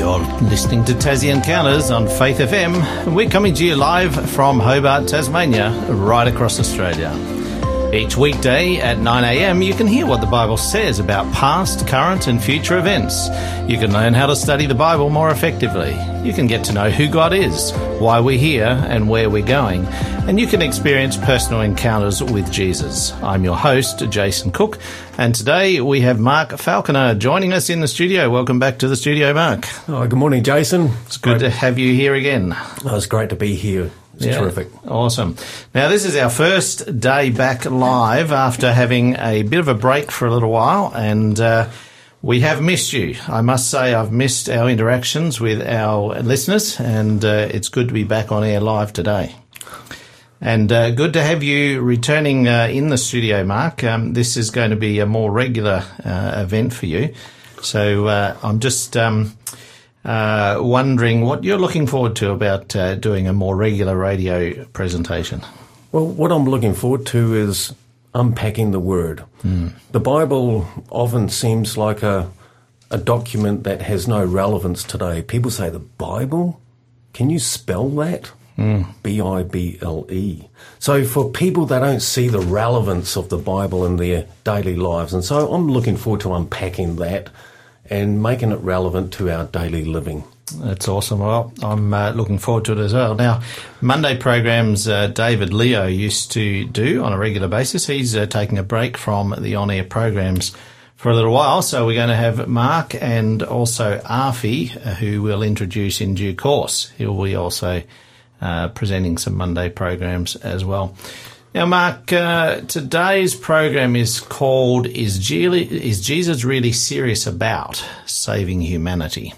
You're listening to Tassie Encounters on Faith FM. We're coming to you live from Hobart, Tasmania, right across Australia. Each weekday at 9am, you can hear what the Bible says about past, current, and future events. You can learn how to study the Bible more effectively. You can get to know who God is, why we're here, and where we're going. And you can experience personal encounters with Jesus. I'm your host, Jason Cook, and today we have Mark Falconer joining us in the studio. Welcome back to the studio, Mark. Oh, good morning, Jason. It's good to have you here again. Oh, it's great to be here. It's yeah, terrific. Awesome. Now, this is our first day back live after having a bit of a break for a little while, and uh, we have missed you. I must say, I've missed our interactions with our listeners, and uh, it's good to be back on air live today. And uh, good to have you returning uh, in the studio, Mark. Um, this is going to be a more regular uh, event for you. So uh, I'm just. Um, uh, wondering what you're looking forward to about uh, doing a more regular radio presentation. Well, what I'm looking forward to is unpacking the Word. Mm. The Bible often seems like a a document that has no relevance today. People say the Bible. Can you spell that? Mm. B I B L E. So for people that don't see the relevance of the Bible in their daily lives, and so I'm looking forward to unpacking that and making it relevant to our daily living. That's awesome. Well, I'm uh, looking forward to it as well. Now, Monday programs uh, David Leo used to do on a regular basis. He's uh, taking a break from the on air programs for a little while. So we're going to have Mark and also Arfi, uh, who we'll introduce in due course. He'll be also uh, presenting some Monday programs as well. Now, Mark, uh, today's program is called is, is, Jesus Really Serious About Saving Humanity?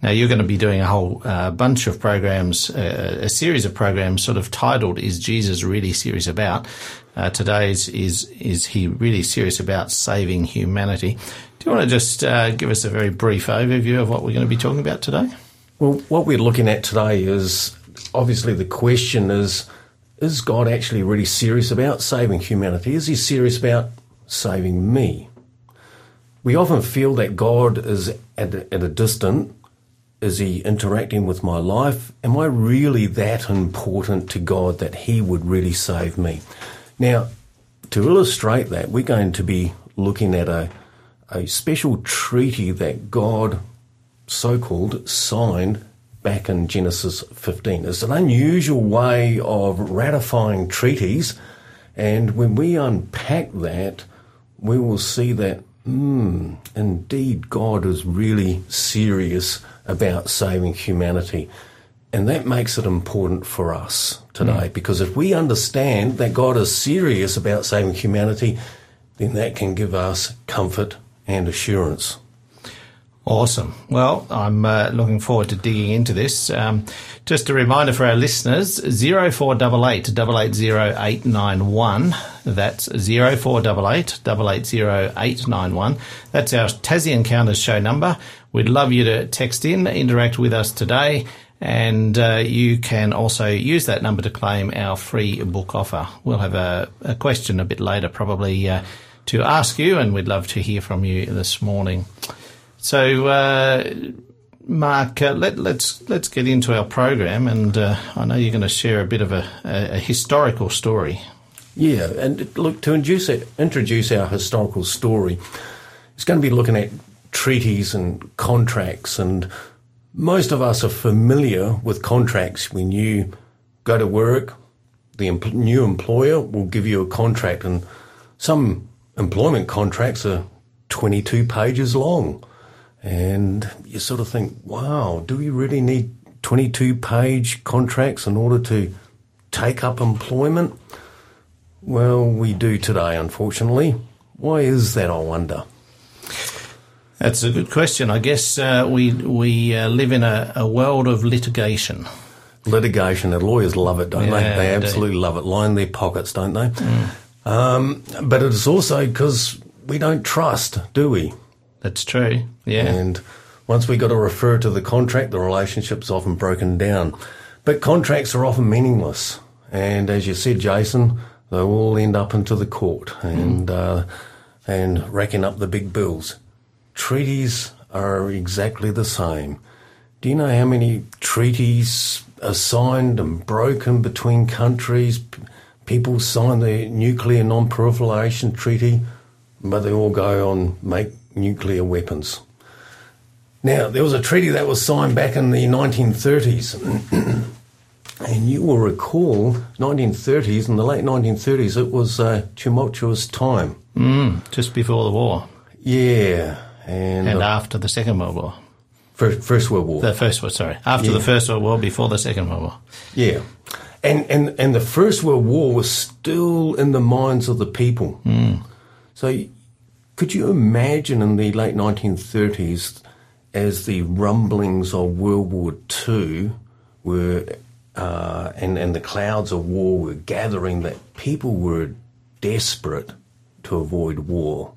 Now, you're going to be doing a whole uh, bunch of programs, uh, a series of programs sort of titled Is Jesus Really Serious About? Uh, today's is Is He Really Serious About Saving Humanity? Do you want to just uh, give us a very brief overview of what we're going to be talking about today? Well, what we're looking at today is obviously the question is is God actually really serious about saving humanity? Is he serious about saving me? We often feel that God is at a, at a distance. Is he interacting with my life? Am I really that important to God that he would really save me? Now, to illustrate that, we're going to be looking at a, a special treaty that God, so called, signed back in Genesis 15. It's an unusual way of ratifying treaties, and when we unpack that, we will see that, hmm, indeed, God is really serious about saving humanity. And that makes it important for us today mm. because if we understand that God is serious about saving humanity, then that can give us comfort and assurance. Awesome. Well, I'm uh, looking forward to digging into this. Um, just a reminder for our listeners, 0488 880891. That's 0488 880891. That's our Tassie Encounters show number. We'd love you to text in, interact with us today, and uh, you can also use that number to claim our free book offer. We'll have a, a question a bit later, probably, uh, to ask you, and we'd love to hear from you this morning. So, uh, Mark, uh, let, us let's, let's get into our program, and uh, I know you're going to share a bit of a, a, historical story. Yeah, and look to introduce introduce our historical story. It's going to be looking at treaties and contracts, and most of us are familiar with contracts. When you go to work, the new employer will give you a contract, and some employment contracts are 22 pages long. And you sort of think, wow, do we really need 22 page contracts in order to take up employment? Well, we do today, unfortunately. Why is that, I wonder? That's a good question. I guess uh, we we uh, live in a, a, world of litigation. Litigation, The lawyers love it, don't yeah, they? They absolutely love it. Line their pockets, don't they? Mm. Um, but it's also because we don't trust, do we? That's true. Yeah. And once we got to refer to the contract, the relationship's often broken down. But contracts are often meaningless. And as you said, Jason, they all end up into the court and, mm. uh, and racking up the big bills. Treaties are exactly the same. Do you know how many treaties are signed and broken between countries? People sign the Nuclear Non-Proliferation Treaty, but they all go on make nuclear weapons. Now, there was a treaty that was signed back in the 1930s. and you will recall 1930s, in the late 1930s, it was a tumultuous time. Mm, just before the war Yeah, and, and uh, after the Second World War. First, First World War. The First War, sorry. After the First World War, before the Second World War. Yeah. And, and, and the First World War was still in the minds of the people. So could you imagine in the late 1930s as the rumblings of World War II were, uh, and, and the clouds of war were gathering that people were desperate to avoid war.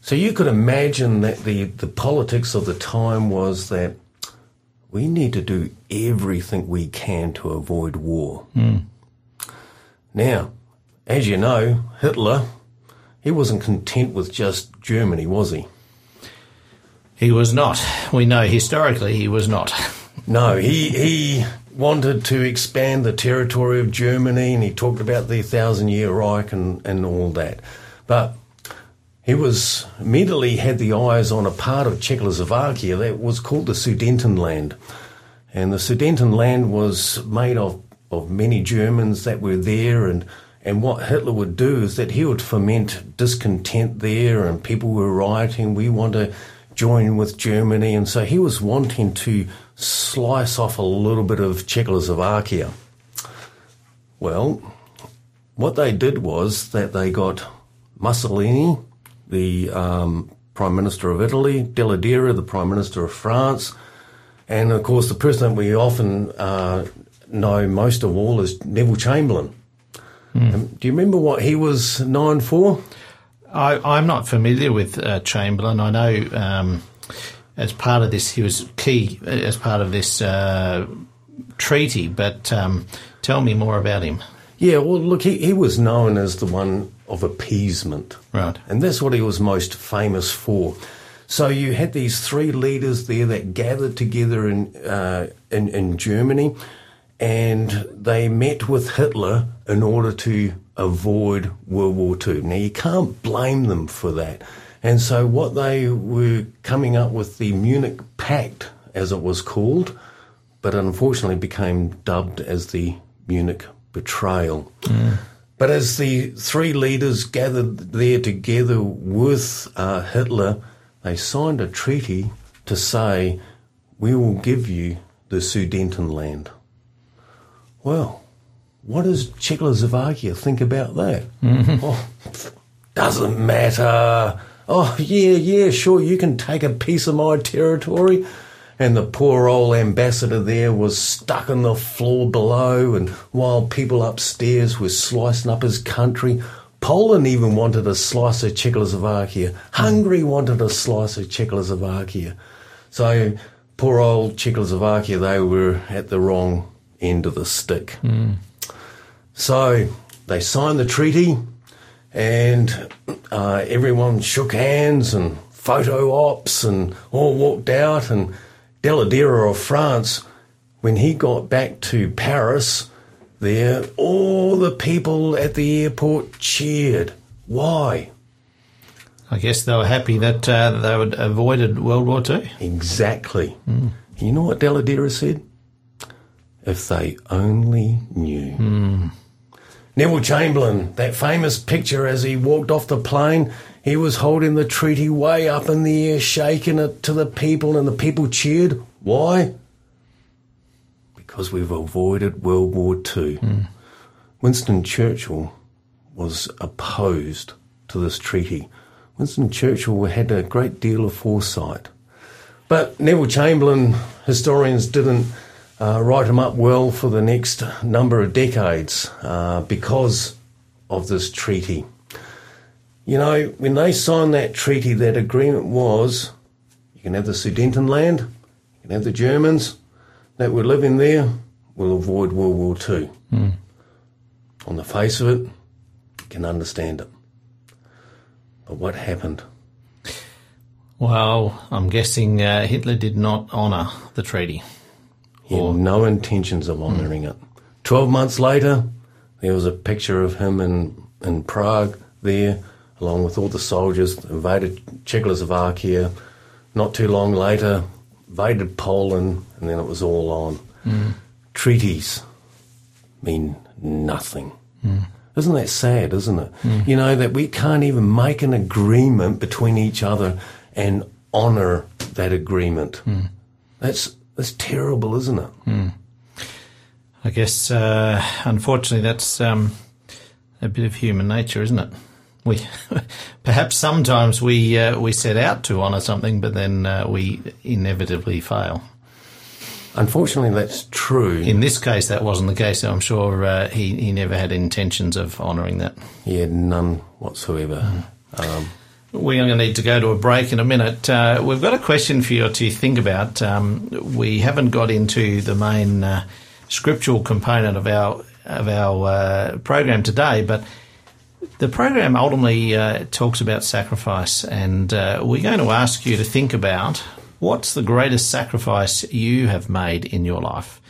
So you could imagine that the, the politics of the time was that we need to do everything we can to avoid war. Now, as you know, Hitler, he wasn't content with just Germany, was he? He was not. We know historically he was not. No, he he wanted to expand the territory of Germany, and he talked about the Thousand Year Reich and, and all that. But he was immediately had the eyes on a part of Czechoslovakia that was called the Sudetenland, and the Sudetenland was made of of many Germans that were there, and and what Hitler would do is that he would foment discontent there, and people were rioting. We want to join with Germany, and so he was wanting to slice off a little bit of Czechoslovakia. Well, what they did was that they got Mussolini, the um, Prime Minister of Italy, Daladier, the Prime Minister of France, and of course the president we often uh, know most of all is Neville Chamberlain. Um, do you remember what he was known for? I, I'm not familiar with uh, Chamberlain. I know um, as part of this, he was key as part of this uh, treaty, but um, tell me more about him. Yeah, well, look, he, he was known as the one of appeasement. Right. And that's what he was most famous for. So you had these three leaders there that gathered together in, uh, in, in Germany and they met with Hitler in order to avoid World War II. Now you can't blame them for that. And so what they were coming up with the Munich Pact, as it was called, but unfortunately became dubbed as the Munich Betrayal. But as the three leaders gathered there together with uh, Hitler, they signed a treaty to say, we will give you the Sudetenland. Well, what does Czechoslovakia think about that? Mm-hmm. Oh, doesn't matter. Oh, yeah, yeah, sure, you can take a piece of my territory. And the poor old ambassador there was stuck on the floor below, and while people upstairs were slicing up his country, Poland even wanted a slice of Czechoslovakia. Hungary wanted a slice of Czechoslovakia. So, poor old Czechoslovakia, they were at the wrong end of the stick. So, they signed the treaty, and uh, everyone shook hands and photo ops and all walked out. And Daladier of France, when he got back to Paris, there all the people at the airport cheered. Why? I guess they were happy that uh, they had avoided World War II. Exactly. You know what Daladier said? If they only knew. Neville Chamberlain, that famous picture as he walked off the plane, he was holding the treaty way up in the air, shaking it to the people, and the people cheered. Why? Because we've avoided World War II. Winston Churchill was opposed to this treaty. Winston Churchill had a great deal of foresight. But Neville Chamberlain, historians didn't uh, write them up well for the next number of decades uh, because of this treaty. You know, when they signed that treaty, that agreement was you can have the Sudetenland, you can have the Germans that were living there, We'll avoid World War II. On the face of it, you can understand it. But what happened? Well, I'm guessing uh, Hitler did not honour the treaty. He had no intentions of honouring it. Twelve months later, there was a picture of him in, in Prague there, along with all the soldiers, invaded Czechoslovakia. Not too long later, invaded Poland, and then it was all on. Treaties mean nothing. Isn't that sad, isn't it? You know, that we can't even make an agreement between each other and honour that agreement. That's, that's terrible, isn't it? I guess, uh, unfortunately, that's um, a bit of human nature, isn't it? We perhaps sometimes we uh, we set out to honour something, but then uh, we inevitably fail. Unfortunately, that's true. In this case, that wasn't the case. I'm sure uh, he he never had intentions of honouring that. He had none whatsoever. Um, We're going to need to go to a break in a minute. Uh, we've got a question for you to think about. Um, we haven't got into the main uh, scriptural component of our of our uh, program today, but the program ultimately uh, talks about sacrifice, and uh, we're going to ask you to think about what's the greatest sacrifice you have made in your life.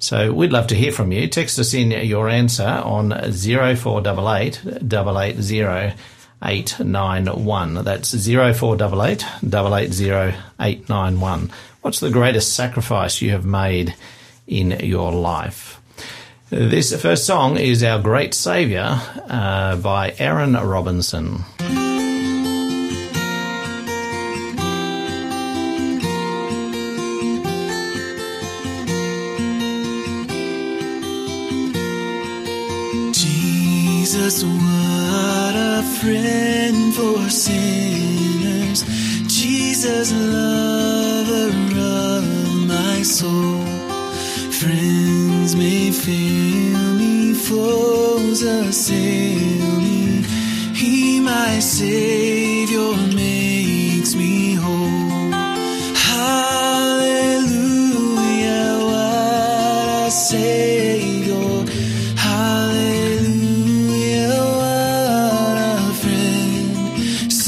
So we'd love to hear from you. Text us in your answer on 0488 880 891. That's 0488 880 891. What's the greatest sacrifice you have made in your life? This first song is Our Great Saviour uh, by Aaron Robinson.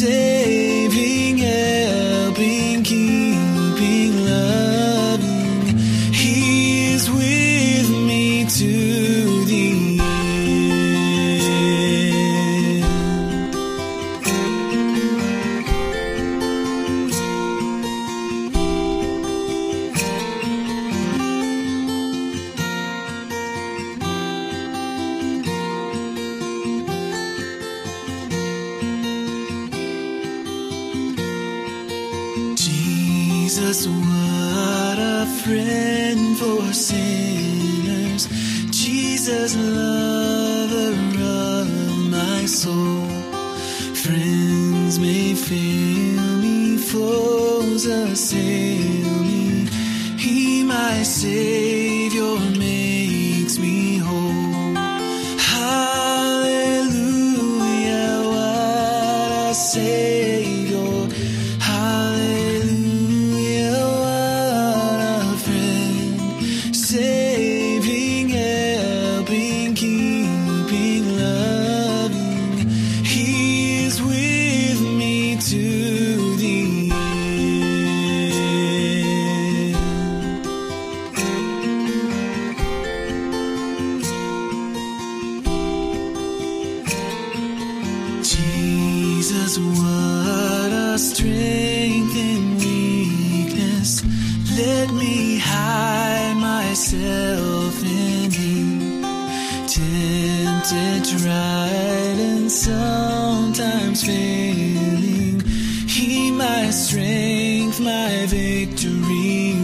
Saving, my strength, my victory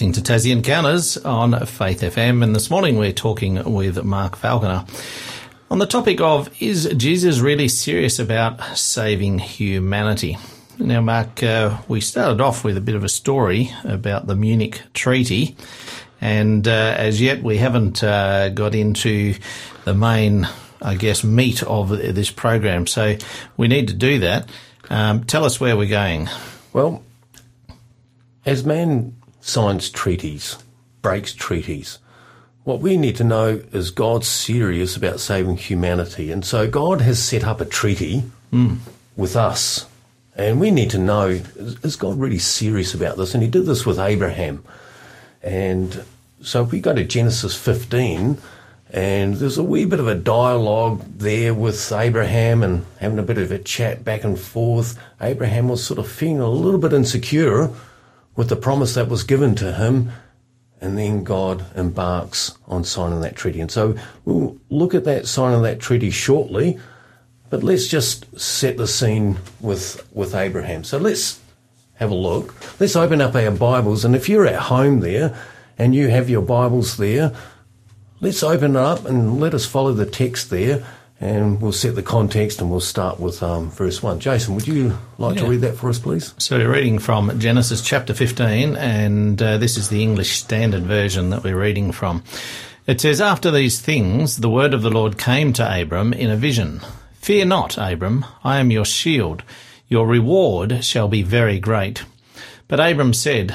listening to Tassie Encounters on Faith FM, and this morning we're talking with Mark Falconer on the topic of Is Jesus really serious about saving humanity? Now, Mark, uh, we started off with a bit of a story about the Munich Treaty, and uh, as yet we haven't uh, got into the main, I guess, meat of this program, so we need to do that. Um, tell us where we're going. Well, as man signs treaties, breaks treaties, what we need to know is God's serious about saving humanity. And so God has set up a treaty hmm. with us. And we need to know is is God really serious about this? And He did this with Abraham. And so if we go to Genesis 15, and there's a wee bit of a dialogue there with Abraham and having a bit of a chat back and forth. Abraham was sort of feeling a little bit insecure with the promise that was given to him. And then God embarks on signing that treaty. And so we'll look at that signing of that treaty shortly. But let's just set the scene with, with Abraham. So let's have a look. Let's open up our Bibles. And if you're at home there and you have your Bibles there, let's open it up and let us follow the text there. And we'll set the context and we'll start with um, verse 1. Jason, would you like to read that for us, please? So we're reading from Genesis chapter 15, and uh, this is the English Standard Version that we're reading from. It says, After these things, the word of the Lord came to Abram in a vision. Fear not, Abram, I am your shield. Your reward shall be very great. But Abram said,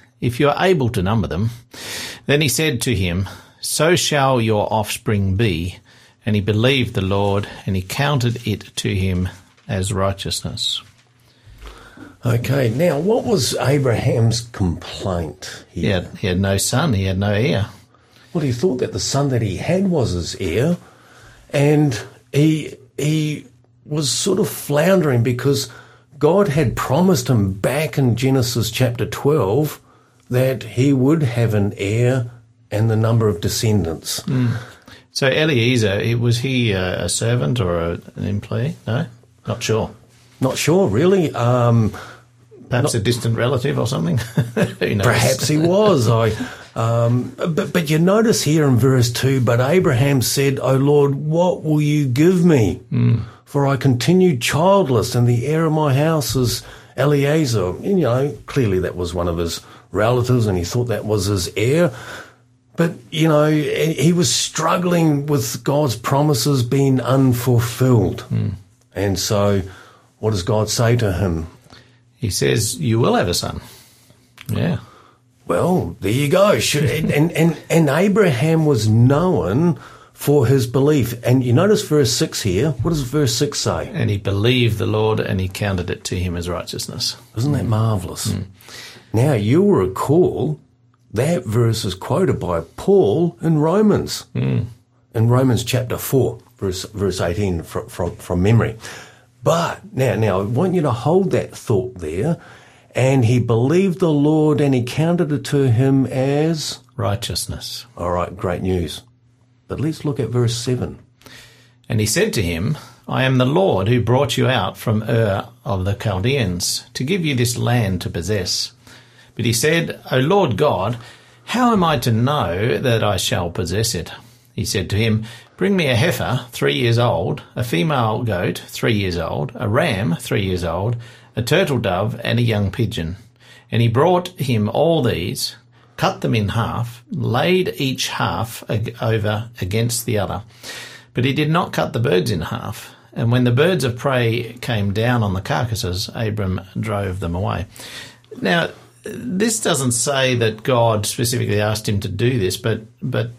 if you are able to number them. Then he said to him, So shall your offspring be. And he believed the Lord, and he counted it to him as righteousness. Okay, now what was Abraham's complaint He had, he had no son, he had no heir. Well, he thought that the son that he had was his heir, and he he was sort of floundering because God had promised him back in Genesis chapter twelve that he would have an heir and the number of descendants. So Eliezer, was he a, a servant or an employee? No, not sure. Not sure, really. Um, Perhaps a distant relative or something. Who knows? Perhaps he was. I, um, but but you notice here in verse two. But Abraham said, "O Lord, what will you give me? For I continued childless, and the heir of my house is Eliezer." And, you know, clearly that was one of his relatives, and he thought that was his heir. But you know, he was struggling with God's promises being unfulfilled, hmm. and so. What does God say to him? He says, "You will have a son." Yeah. Well, there you go. And, and, and Abraham was known for his belief. And you notice verse 6 here. What does verse 6 say? And he believed the Lord, and he counted it to him as righteousness. Isn't that mm. marvelous? Mm. Now, you'll recall that verse is quoted by Paul in Romans. Mm. in Romans chapter 4, verse, verse 18 from, from, from memory. But now, now I want you to hold that thought there. And he believed the Lord and he counted it to him as, Righteousness. all right, great news. But let's look at verse 7. And he said to him, I am the Lord who brought you out from Ur of the Chaldeans to give you this land to possess. But he said, O Lord God, how am I to know that I shall possess it? He said to him, Bring me a heifer, three years old, a female goat, three years old, a ram, three years old, a turtle dove, and a young pigeon. And he brought him all these, cut them in half, laid each half ag- over against the other. But he did not cut the birds in half. And when the birds of prey came down on the carcasses, Abram drove them away. Now, this doesn't say that God specifically asked him to do this, but but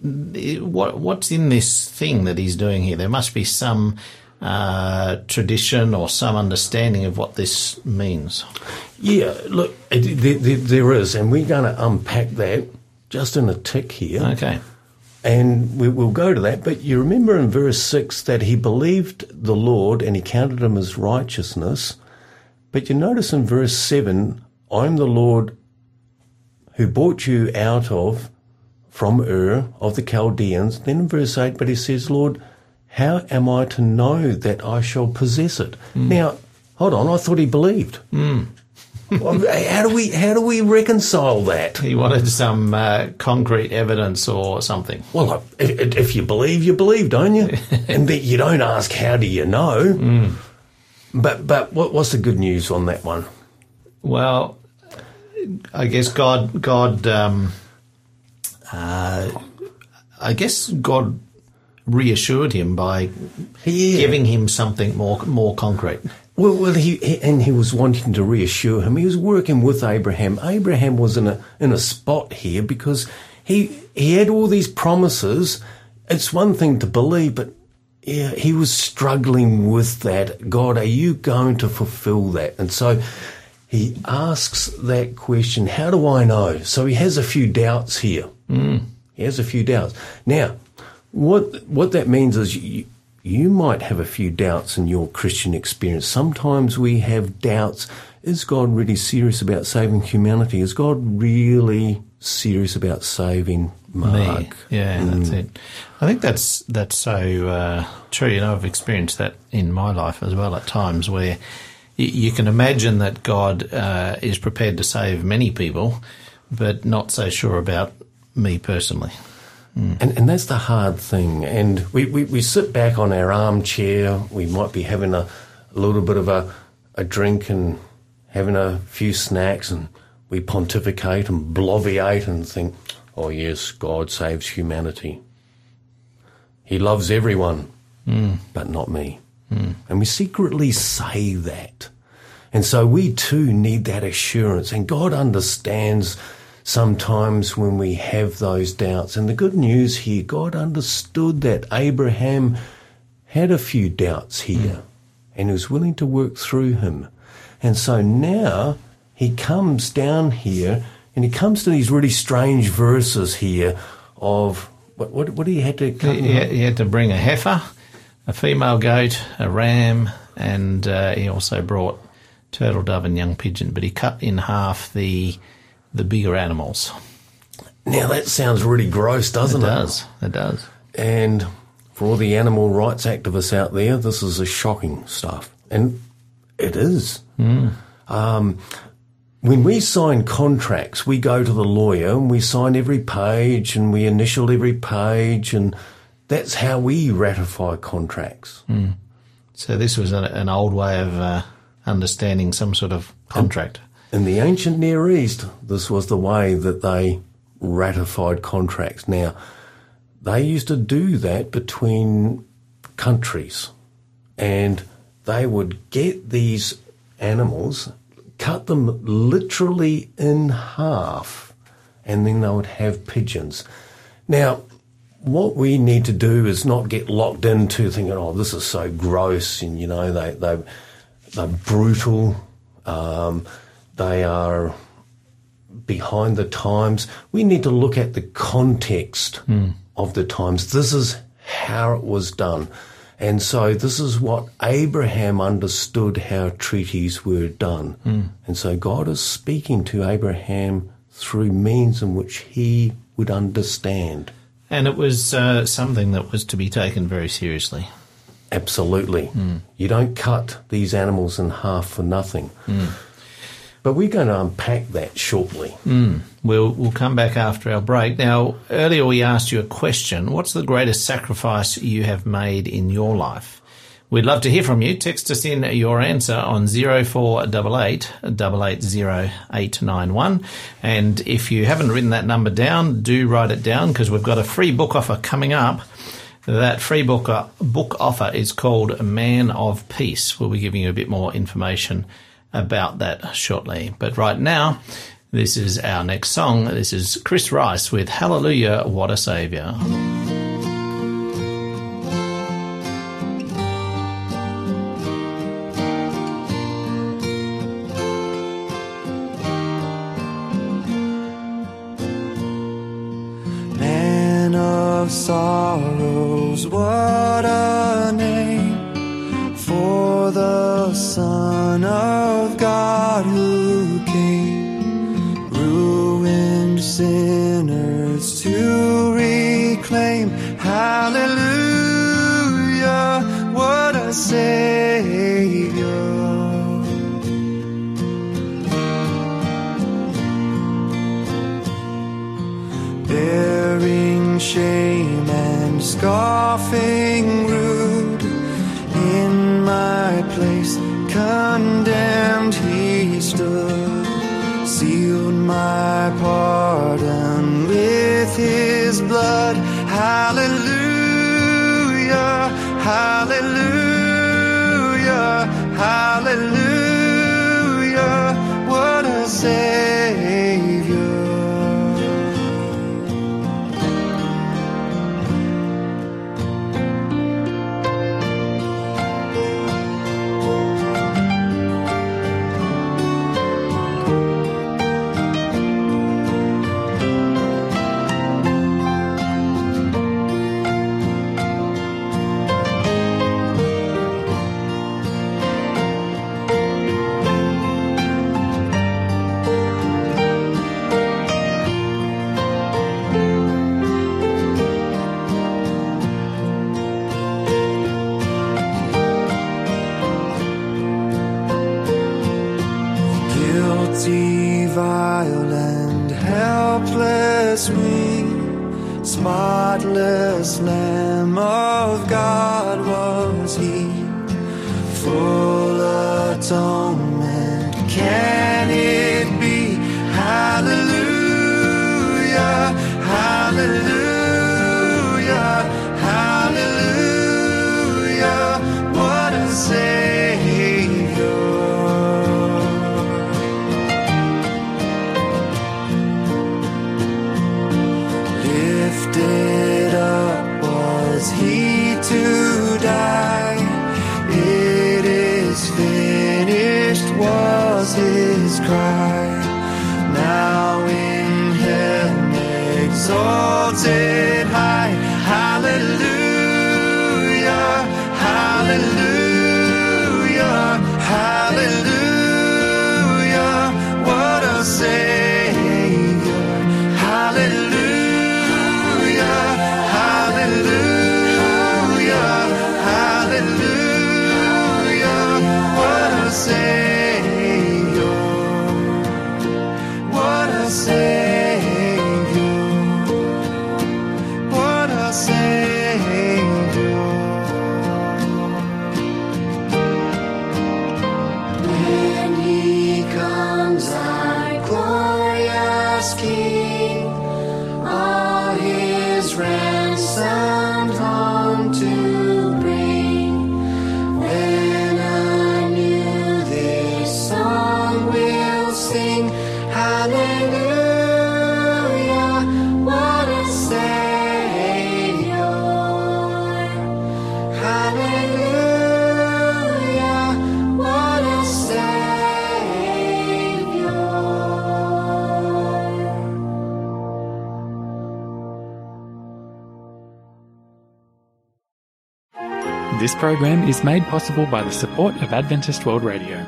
what what's in this thing that he's doing here? There must be some uh, tradition or some understanding of what this means. Yeah, look, it, there, there, there is, and we're going to unpack that just in a tick here. Okay. And we, we'll go to that. But you remember in verse 6 that he believed the Lord and he counted him as righteousness. But you notice in verse 7, I'm the Lord who brought you out of, from Ur of the Chaldeans. Then in verse 8, but he says, Lord, how am I to know that I shall possess it? Now, hold on, I thought he believed. Well, how do we how do we reconcile that? He wanted some uh, concrete evidence or something. Well, if, if you believe, you believe, don't you? and that you don't ask, how do you know? But but what, what's the good news on that one? Well, I guess God, God, um, uh, I guess God reassured him by Yeah. giving him something more more concrete. Well, well, he, he and he was wanting to reassure him. He was working with Abraham. Abraham was in a in a spot here because he he had all these promises. It's one thing to believe, but yeah, he was struggling with that. God, are you going to fulfill that? And so he asks that question. How do I know? So he has a few doubts here. Mm. He has a few doubts. Now, what what that means is you, you might have a few doubts in your Christian experience. Sometimes we have doubts. Is God really serious about saving humanity? Is God really serious about saving Mark? Me. Yeah, that's it. I think that's that's so uh, true. You know, I've experienced that in my life as well at times where you can imagine that God uh, is prepared to save many people, but not so sure about me personally. Mm. And, and that's the hard thing. And we, we, we sit back on our armchair. We might be having a, a little bit of a, a drink and having a few snacks, and we pontificate and bloviate and think, oh, yes, God saves humanity. He loves everyone, mm. but not me. Mm. And we secretly say that. And so we too need that assurance. And God understands sometimes when we have those doubts. And the good news here, God understood that Abraham had a few doubts here and he was willing to work through him. And so now he comes down here and he comes to these really strange verses here of what, what, what he had to He, he- he had to bring a heifer, a female goat, a ram, and uh, he also brought turtle dove and young pigeon. But he cut in half the the bigger animals. Now that sounds really gross, doesn't It it? does. It does. And for all the animal rights activists out there, this is a shocking stuff. And it is. Um, when we sign contracts, we go to the lawyer and we sign every page and we initial every page, and that's how we ratify contracts. So this was an, an old way of uh, understanding some sort of contract. In the ancient Near East, this was the way that they ratified contracts. Now, they used to do that between countries, and they would get these animals, cut them literally in half, and then they would have pigeons. Now, what we need to do is not get locked into thinking, "Oh, this is so gross," and you know they they they're brutal. Um, they are behind the times. We need to look at the context hmm. of the times. This is how it was done. And so this is what Abraham understood how treaties were done. Hmm. And so God is speaking to Abraham through means in which he would understand. And it was uh, something that was to be taken very seriously. Absolutely. Hmm. You don't cut these animals in half for nothing. But we're going to unpack that shortly. We'll, we'll come back after our break. Now, earlier we asked you a question. What's the greatest sacrifice you have made in your life? We'd love to hear from you. Text us in your answer on 0488 880891. And if you haven't written that number down, do write it down because we've got a free book offer coming up. That free book, uh, book offer is called Man of Peace. We'll be giving you a bit more information about that shortly. But right now, this is our next song. This is Chris Rice with Hallelujah, What a Saviour. Program is made possible by the support of Adventist World Radio.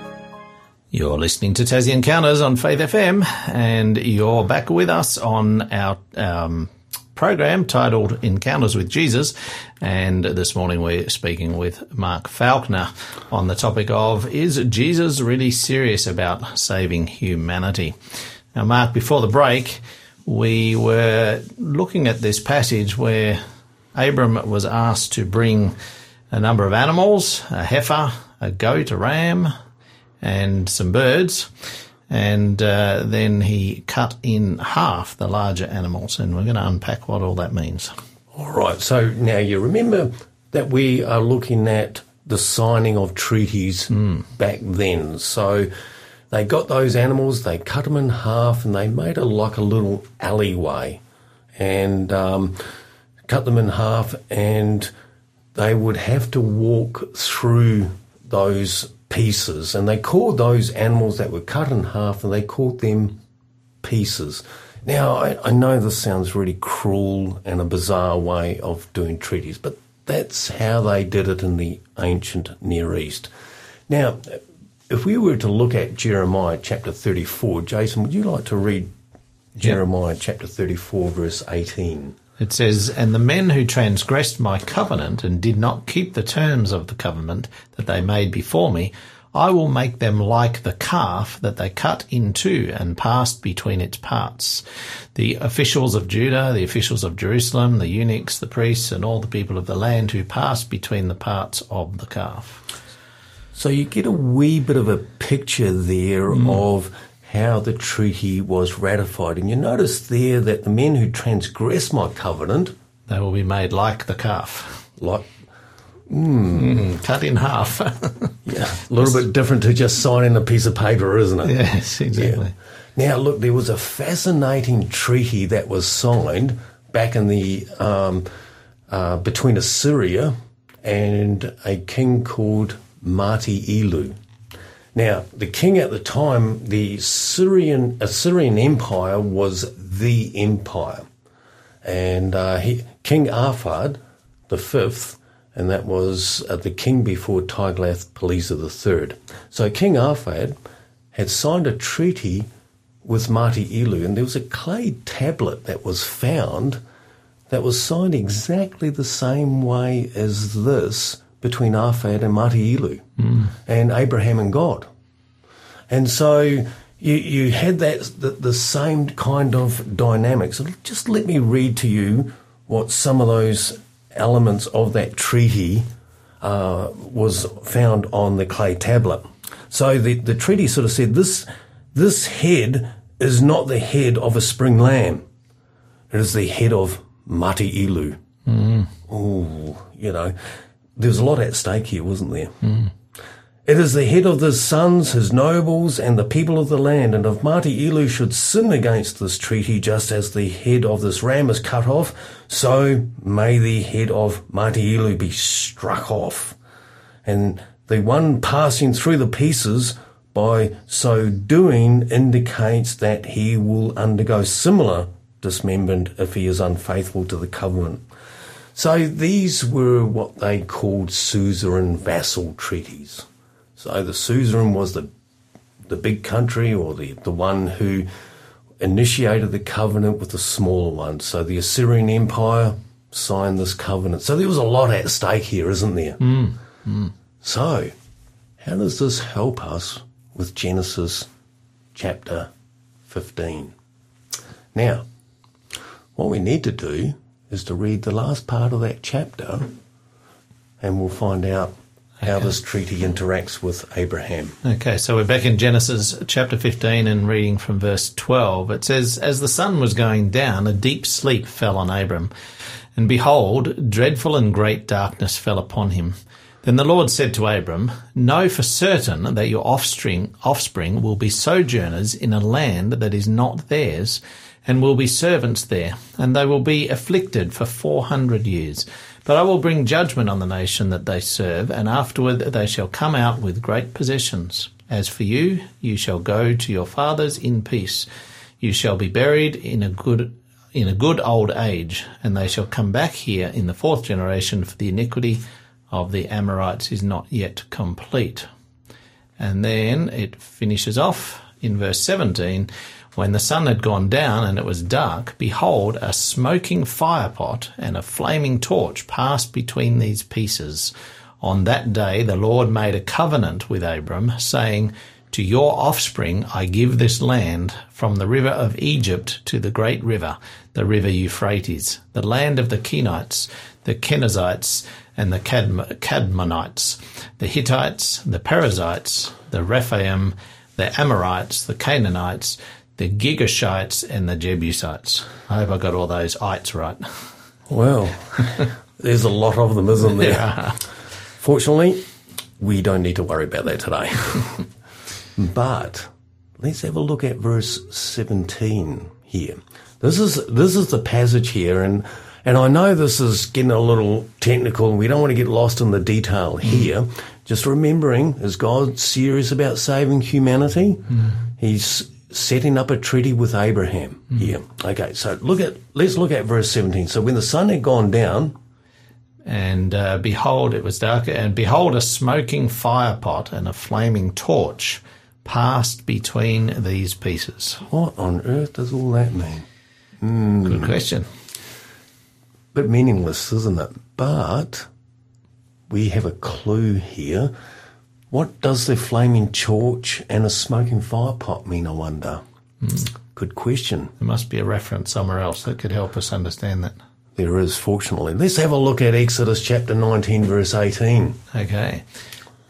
You're listening to Tassie Encounters on Faith FM, and you're back with us on our um, program titled Encounters with Jesus. And this morning we're speaking with Mark Falconer on the topic of Is Jesus really serious about saving humanity? Now, Mark, before the break, we were looking at this passage where Abram was asked to bring a number of animals a heifer, a goat, a ram, and some birds. And uh, then he cut in half the larger animals. And we're going to unpack what all that means. All right. So now you remember that we are looking at the signing of treaties back then. So they got those animals, they cut them in half, and they made it like a little alleyway, and um, cut them in half, and they would have to walk through those pieces, and they called those animals that were cut in half, and they called them pieces. Now, I, I know this sounds really cruel and a bizarre way of doing treaties, but that's how they did it in the ancient Near East. Now, if we were to look at Jeremiah chapter 34, Jason, would you like to read Jeremiah chapter 34, verse 18? It says, And the men who transgressed my covenant and did not keep the terms of the covenant that they made before me, I will make them like the calf that they cut in two and passed between its parts. The officials of Judah, the officials of Jerusalem, the eunuchs, the priests, and all the people of the land who passed between the parts of the calf. So you get a wee bit of a picture there hmm. of how the treaty was ratified. And you notice there that the men who transgress my covenant, They will be made like the calf, like Mm, cut in half. yeah, a little bit different to just signing a piece of paper, isn't it? yes, exactly. Now, look, there was a fascinating treaty that was signed back in the um, uh, between Assyria and a king called Mati Ilu. Now, the king at the time, the Syrian Assyrian Empire was the empire, and uh, he, King Arphad the fifth, and that was uh, the king before Tiglath-Pileser the third. So King Arphad had signed a treaty with Mati Ilu, and there was a clay tablet that was found that was signed exactly the same way as this between Arphad and Mati Ilu, and Abraham and God. And so you, you had that the, the same kind of dynamics. So just let me read to you what some of those elements of that treaty uh, was found on the clay tablet. So the, the treaty sort of said this this head is not the head of a spring lamb. It is the head of Mati Ilu. Mm. Oh, you know, there was a lot at stake here, wasn't there? It is the head of the sons, his nobles, and the people of the land. And if Mati Ilu should sin against this treaty, just as the head of this ram is cut off, so may the head of Mati Ilu be struck off. And the one passing through the pieces by so doing indicates that he will undergo similar dismemberment if he is unfaithful to the covenant. So these were what they called suzerain vassal treaties. So the suzerain was the the big country or the, the one who initiated the covenant with the smaller one. So the Assyrian Empire signed this covenant. So there was a lot at stake here, isn't there? Hmm, hmm. So, how does this help us with Genesis chapter 15? Now, what we need to do is to read the last part of that chapter and we'll find out how this treaty interacts with Abraham. Okay, so we're back in Genesis chapter 15 and reading from verse 12. It says, As the sun was going down, a deep sleep fell on Abram. And behold, dreadful and great darkness fell upon him. Then the Lord said to Abram, Know for certain that your offspring, offspring will be sojourners in a land that is not theirs, and will be servants there, and they will be afflicted for four hundred years. But I will bring judgment on the nation that they serve, and afterward they shall come out with great possessions. As for you, you shall go to your fathers in peace. You shall be buried in a good in a good old age, and they shall come back here in the fourth generation for the iniquity of the Amorites is not yet complete. And then it finishes off in verse 17 when the sun had gone down and it was dark, behold, a smoking firepot and a flaming torch passed between these pieces. On that day the Lord made a covenant with Abram, saying, To your offspring I give this land, from the river of Egypt to the great river, the river Euphrates, the land of the Kenites, the Kenizzites, and the Cadm- Cadmonites, the Hittites, the Perizzites, the Rephaim, the Amorites, the Canaanites, the Girgashites, and the Jebusites. I hope I got all those ites right. Well, there's a lot of them, isn't there? Fortunately, we don't need to worry about that today. but let's have a look at verse 17 here. This is this is the passage here, and and I know this is getting a little technical. We don't want to get lost in the detail mm. here. Just remembering, is God serious about saving humanity? Mm. He's setting up a treaty with Abraham here. Okay, so look at let's look at verse 17. So when the sun had gone down, And uh, behold, it was dark, and behold, a smoking firepot and a flaming torch passed between these pieces. what on earth does all that mean? Good question. But meaningless, isn't it? But we have a clue here. What does the flaming torch and a smoking fire pot mean, I wonder? Hmm. Good question. There must be a reference somewhere else that could help us understand that. There is, fortunately. Let's have a look at Exodus chapter 19, verse 18. Okay.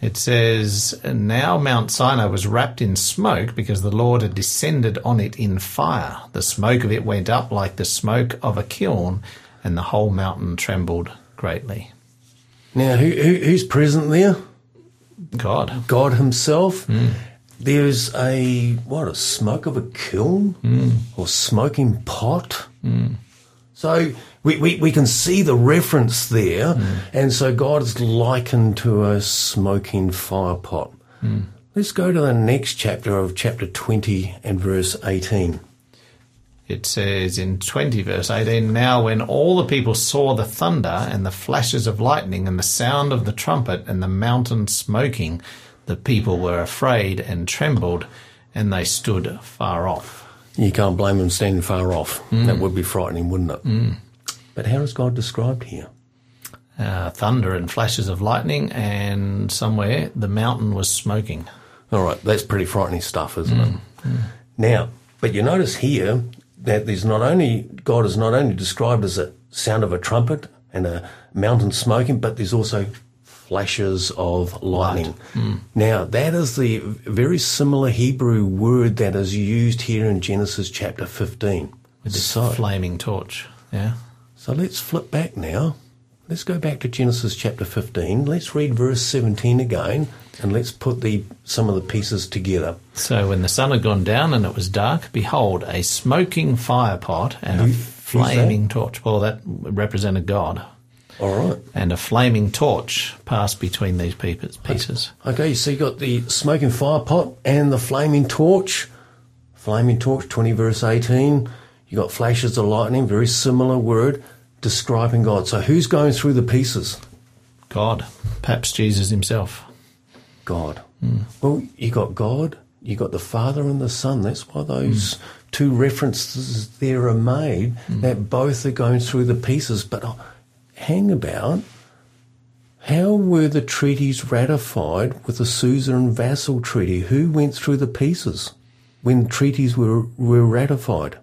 It says, Now Mount Sinai was wrapped in smoke because the Lord had descended on it in fire. The smoke of it went up like the smoke of a kiln, and the whole mountain trembled greatly. Now, who, who, who's present there? God. God Himself. Hmm. There's a, what, a smoke of a kiln? Hmm. Or smoking pot? Hmm. So we, we, we can see the reference there. And so God is likened to a smoking fire pot. Let's go to the next chapter of chapter 20 and verse 18. It says in 20 verse 18, Now when all the people saw the thunder and the flashes of lightning and the sound of the trumpet and the mountain smoking, the people were afraid and trembled, and they stood far off. You can't blame them standing far off. Mm. That would be frightening, wouldn't it? Mm. But how is God described here? Uh, thunder and flashes of lightning, and somewhere the mountain was smoking. All right, that's pretty frightening stuff, isn't it? Mm. Now, but you notice here that there's not only God is not only described as a sound of a trumpet and a mountain smoking, but there's also flashes of lightning. Hmm. Now, that is the very similar Hebrew word that is used here in Genesis chapter 15. It's So, flaming torch. Yeah. so let's flip back now. Let's go back to Genesis chapter 15. Let's read verse 17 again and let's put the some of the pieces together. So when the sun had gone down and it was dark, behold, a smoking fire pot and a Who- who's flaming torch. Well, that represented God. All right. And a flaming torch passed between these pieces. pieces. Okay, so you got the smoking fire pot and the flaming torch. Flaming torch, 20 verse 18. You got flashes of lightning, very similar word describing God. So who's going through the pieces? God, perhaps Jesus himself. God. Hmm. Well, you got God, you got the Father and the Son. That's why those hmm. two references there are made, hmm. that both are going through the pieces. But uh, hang about. How were the treaties ratified with the suzerain and Vassal Treaty? Who went through the pieces when treaties were, were ratified?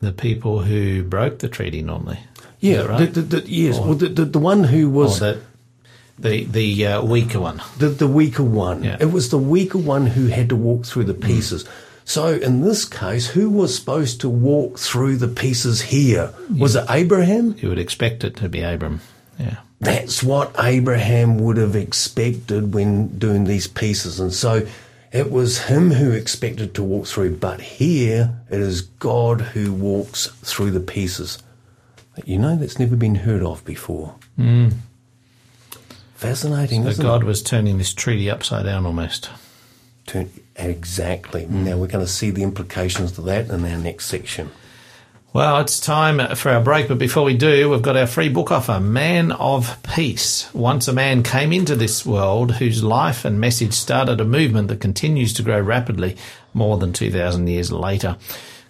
The people who broke the treaty normally. Yeah, right? the, the, the, yes. well, the, the, the one who Or was the, the, the uh, weaker one. the, the weaker one. Yeah. It was the weaker one who had to walk through the pieces. So in this case, who was supposed to walk through the pieces here? Was it Abraham? You would expect it to be Abram. Yeah. That's what Abraham would have expected when doing these pieces. And so it was him who expected to walk through. But here it is God who walks through the pieces. You know, that's never been heard of before. Mm. Fascinating, So God it? was turning this treaty upside down almost. Turn, exactly. Now we're going to see the implications of that in our next section. Well, it's time for our break, but before we do, we've got our free book offer Man of Peace. Once a man came into this world whose life and message started a movement that continues to grow rapidly more than 2,000 years later.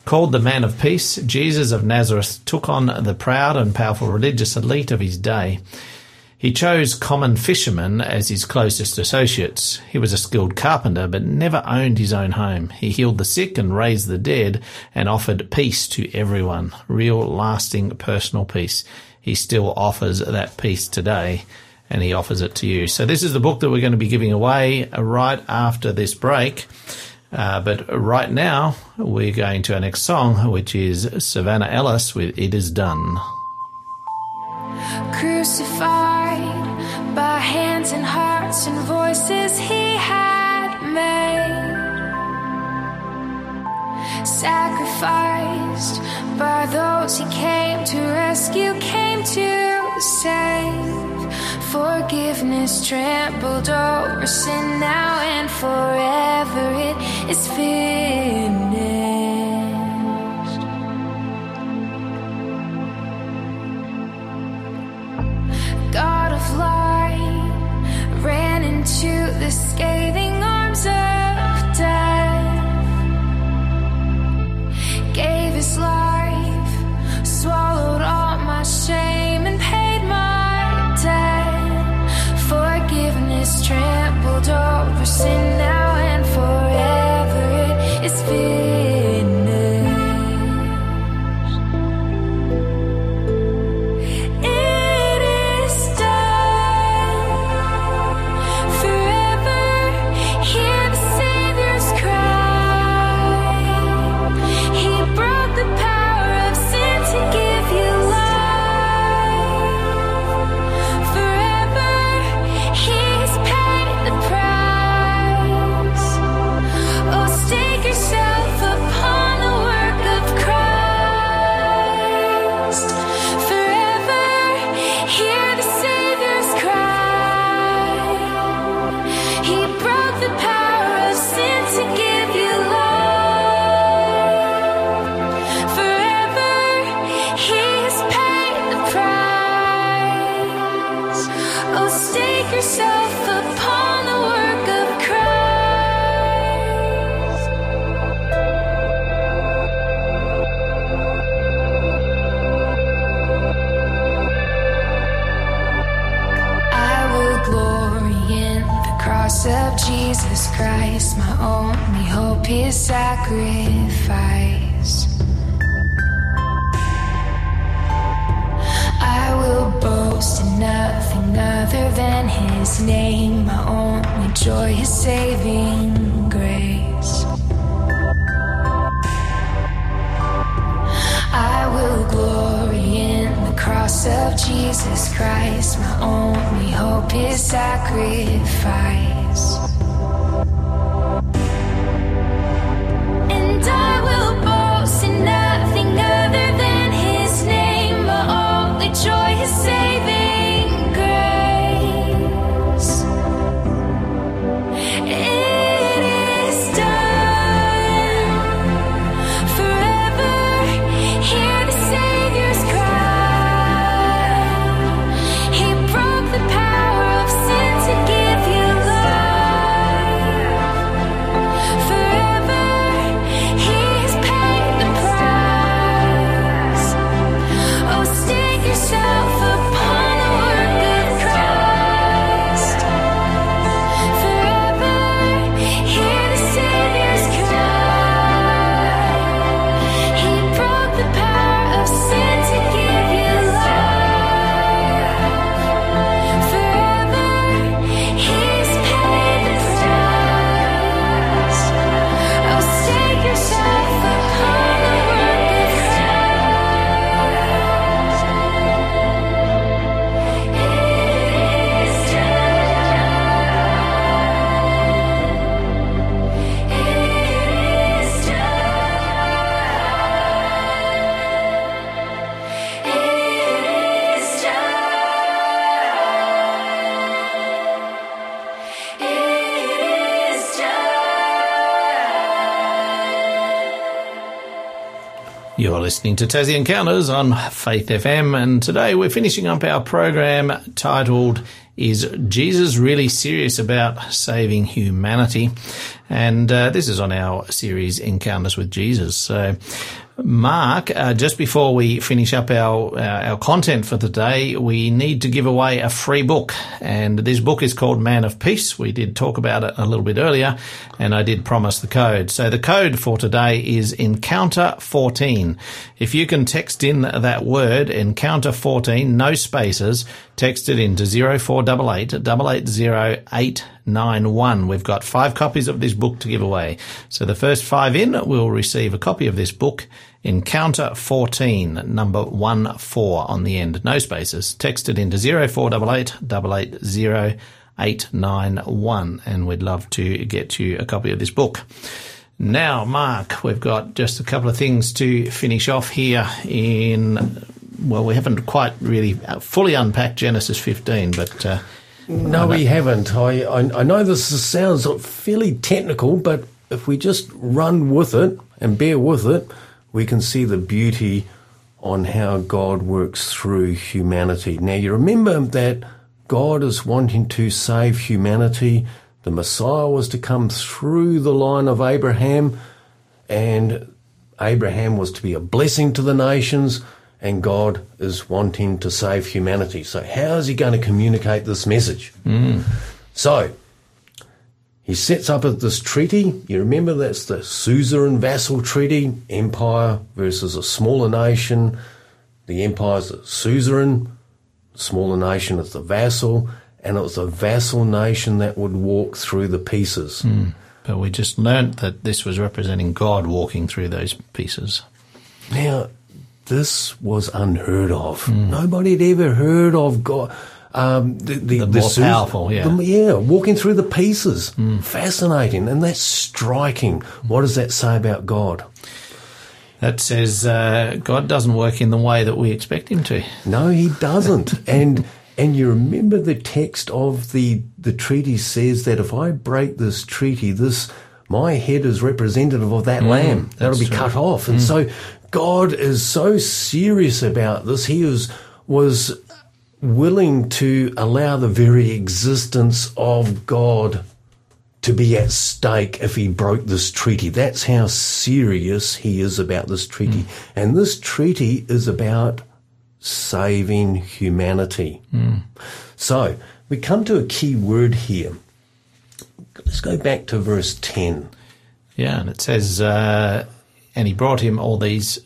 Called the Man of Peace, Jesus of Nazareth took on the proud and powerful religious elite of his day. He chose common fishermen as his closest associates. He was a skilled carpenter, but never owned his own home. He healed the sick and raised the dead and offered peace to everyone. Real, lasting, personal peace. He still offers that peace today and he offers it to you. So this is the book that we're going to be giving away right after this break. Uh, but right now, we're going to our next song, which is Savannah Ellis with It Is Done. crucified by hands and hearts and voices he had made, sacrificed by those he came to rescue, came to save. Forgiveness trampled over sin now and forever. It is finished. God of light ran into the listening to Tassie Encounters on Faith FM, and today we're finishing up our program titled Is Jesus Really Serious About Saving Humanity? And uh, this is on our series Encounters with Jesus. So, Mark, uh, just before we finish up our, uh, our content for today, we need to give away a free book. And this book is called Man of Peace. We did talk about it a little bit earlier, and I did promise the code. So the code for today is Encounter 14. If you can text in that word, Encounter 14, no spaces, text it into 0488 880 891. We've got five copies of this book to give away. So the first five in will receive a copy of this book. Encounter 14, number 1 4 on the end. No spaces. Text it into 0488 880 891 and we'd love to get you a copy of this book. Now, Mark, we've got just a couple of things to finish off here in, well, we haven't quite really fully unpacked Genesis 15, but, uh, No, we haven't. I, I, I know this is- sounds fairly technical, but if we just run with it and bear with it, we can see the beauty on how God works through humanity. Now, you remember that God is wanting to save humanity. The Messiah was to come through the line of Abraham, and Abraham was to be a blessing to the nations, and God is wanting to save humanity. So, how is he going to communicate this message? Hmm. So, he sets up this treaty. You remember that's the suzerain vassal treaty, empire versus a smaller nation. The empire is the suzerain, the smaller nation is the vassal, and it was the vassal nation that would walk through the pieces. Hmm. but we just learnt that this was representing God walking through those pieces. Now, this was unheard of. Nobody had ever heard of God. Um, the, the, The more Sus- powerful, yeah. the- yeah, walking through the pieces. Fascinating. And that's striking. What does that say about God? That says uh, God doesn't work in the way that we expect him to. No, he doesn't. and and you remember the text of the the treaty says that if I break this treaty, this my head is representative of that lamb. That'll be true. cut off. And so God is so serious about this. He was was willing to allow the very existence of God to be at stake if he broke this treaty. That's how serious he is about this treaty. And this treaty is about saving humanity. So we come to a key word here. Let's go back to verse 10. Yeah, and it says, uh, and he brought him all these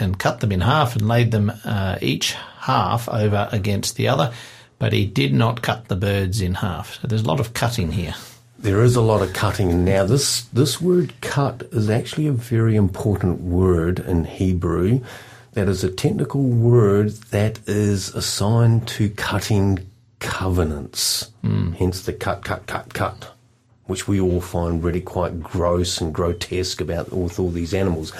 and cut them in half and laid them uh, each half over against the other, but he did not cut the birds in half. So there's a lot of cutting here. There is a lot of cutting. Now, this, this word cut is actually a very important word in Hebrew. That is a technical word that is assigned to cutting covenants. Hence the cut, cut, cut, cut, which we all find really quite gross and grotesque about with all these animals.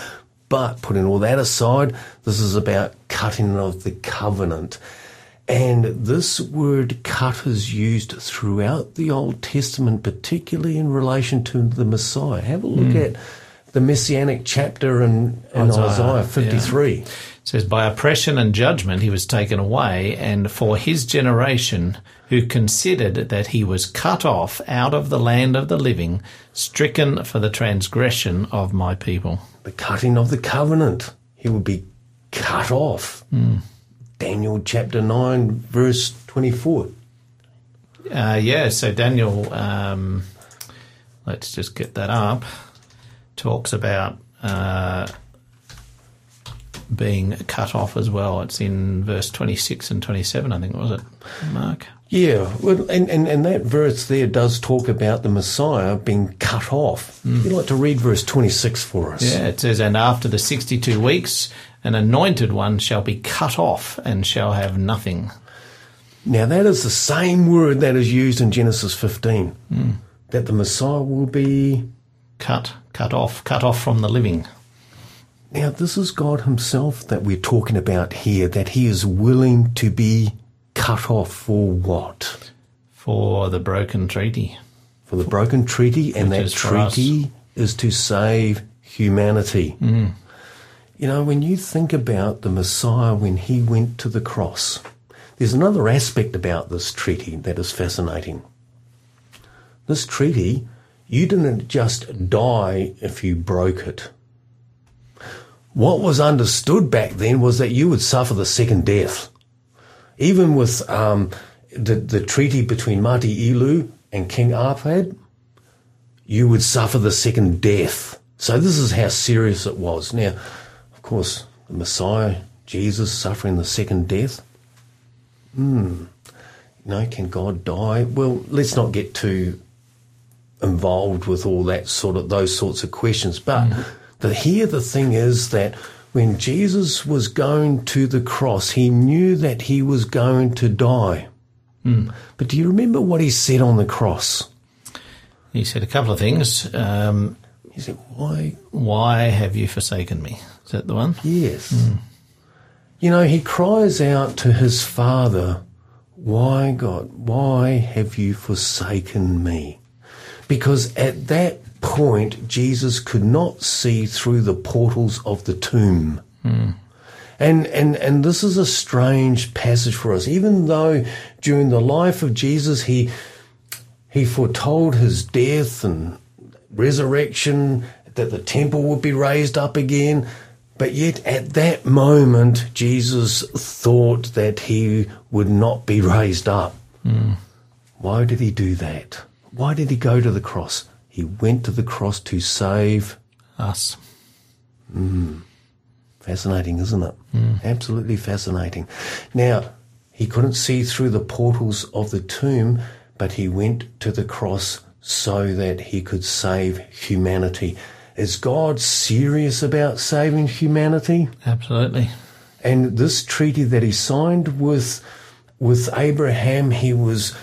But putting all that aside, this is about cutting of the covenant. And this word cut is used throughout the Old Testament, particularly in relation to the Messiah. Have a look hmm. at the Messianic chapter in, in Isaiah, Isaiah, 53. It says, By oppression and judgment he was taken away, and for his generation, who considered that he was cut off out of the land of the living, stricken for the transgression of my people. The cutting of the covenant. He would be cut off. Daniel chapter 9, verse 24. Uh, yeah, so Daniel, um, let's just get that up, talks about uh, being cut off as well. It's in verse 26 and 27, I think, was it, Mark? Yeah, well, and, and, and that verse there does talk about the Messiah being cut off. Mm. You'd like to read verse 26 for us? Yeah, it says, And after the 62 weeks, an anointed one shall be cut off and shall have nothing. Now, that is the same word that is used in Genesis 15, mm. that the Messiah will be. Cut, cut off, cut off from the living. Now, this is God Himself that we're talking about here, that He is willing to be cut off for what? For the broken treaty. For the broken treaty, and Which that is treaty is to save humanity. Mm. You know, when you think about the Messiah when he went to the cross, there's another aspect about this treaty that is fascinating. This treaty, you didn't just die if you broke it. What was understood back then was that you would suffer the second death. Even with um, the, the treaty between Mati Ilu and King Arpad, you would suffer the second death. So this is how serious it was. Now, of course, the Messiah, Jesus, suffering the second death. Hmm. You know, can God die? Well, let's not get too involved with all that sort of those sorts of questions. But the here the thing is that when Jesus was going to the cross, he knew that he was going to die. But do you remember what he said on the cross? He said a couple of things. Um, He said, "Why why have you forsaken me? Is that the one? Yes. You know, he cries out to his father, Why, God, why have you forsaken me? Because at that point, Jesus could not see through the portals of the tomb. And, and, and this is a strange passage for us. Even though during the life of Jesus, he, he foretold his death and resurrection, that the temple would be raised up again. But yet at that moment, Jesus thought that he would not be raised up. Hmm. Why did he do that? Why did he go to the cross? He went to the cross to save. Us. Hmm. Fascinating, isn't it? Hmm. Absolutely fascinating. Now, he couldn't see through the portals of the tomb, but he went to the cross so that he could save humanity. Is God serious about saving humanity? Absolutely. And this treaty that he signed with with Abraham, he was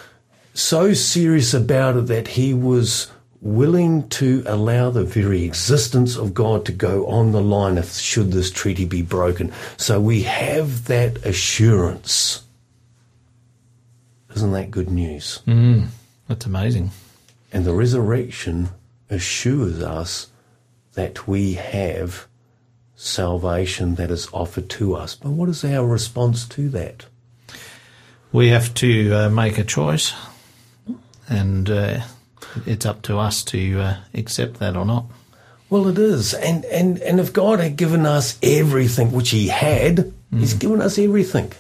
so serious about it that he was willing to allow the very existence of God to go on the line if should this treaty be broken. So we have that assurance. Isn't that good news? That's amazing. And the resurrection assures us that we have salvation that is offered to us. But what is our response to that? We have to uh, make a choice, and uh, it's up to us to uh, accept that or not. Well, it is. And, and, and if God had given us everything, which He had, He's mm. given us everything.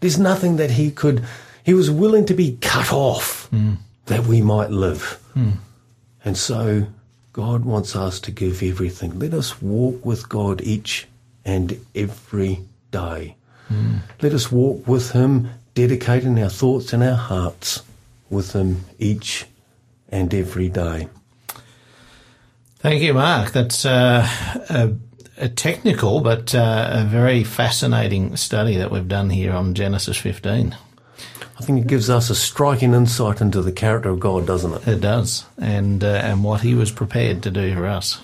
There's nothing that He could, He was willing to be cut off mm. that we might live. Mm. And so God wants us to give everything. Let us walk with God each and every day. Let us walk with Him, dedicating our thoughts and our hearts with Him each and every day. Thank you, Mark. That's uh, a, a technical but uh, a very fascinating study that we've done here on Genesis 15. I think it gives us a striking insight into the character of God, doesn't it? It does, and uh, and what He was prepared to do for us.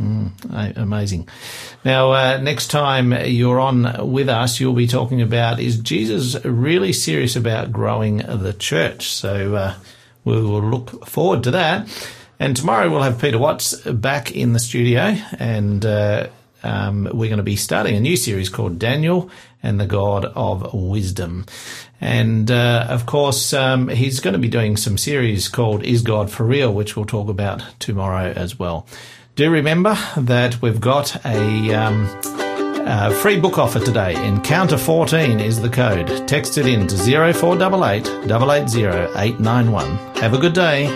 Mm, amazing. Now, uh, next time you're on with us, you'll be talking about is Jesus really serious about growing the church? So uh, we will look forward to that. And tomorrow we'll have Peter Watts back in the studio, and uh, um, we're going to be starting a new series called Daniel and the God of Wisdom. And uh, of course, um, he's going to be doing some series called Is God for Real, which we'll talk about tomorrow as well. Do remember that we've got a. Um, uh, free book offer today. Encounter 14 is the code. Text it in to 0488 880 891. Have a good day.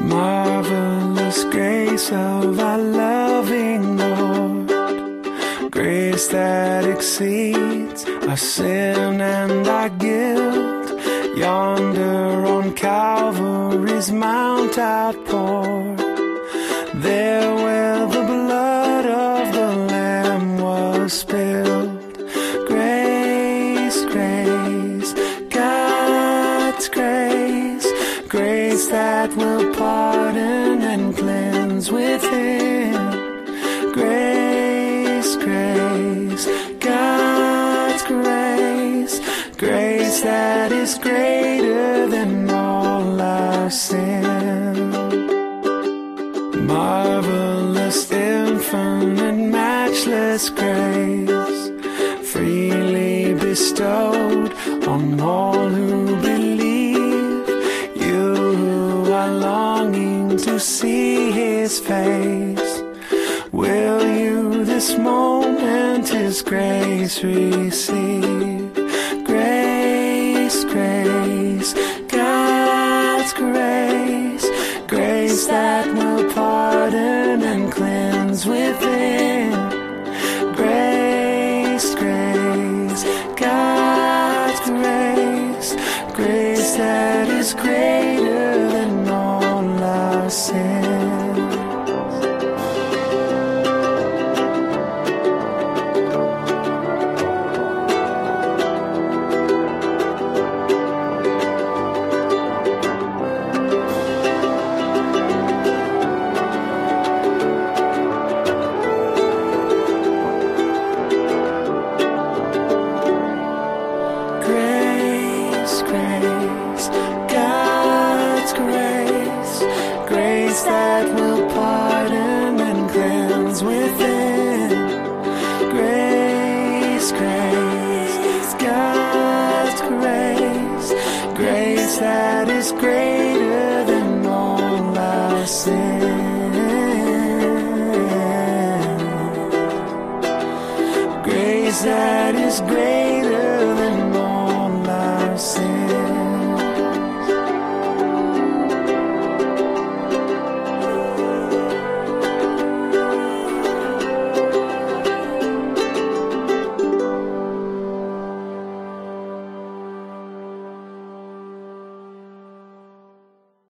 Marvelous grace of our loving Lord, grace that exceeds our sin and our guilt. Yonder on Calvary's Mount outpoured, there spilled. Grace, grace, God's grace, grace that will pardon and cleanse within. Grace, grace, God's grace, grace that is greater than all our sin. Marvelous, his grace freely bestowed on all who believe. You who are longing to see his face, will you this moment his grace receive?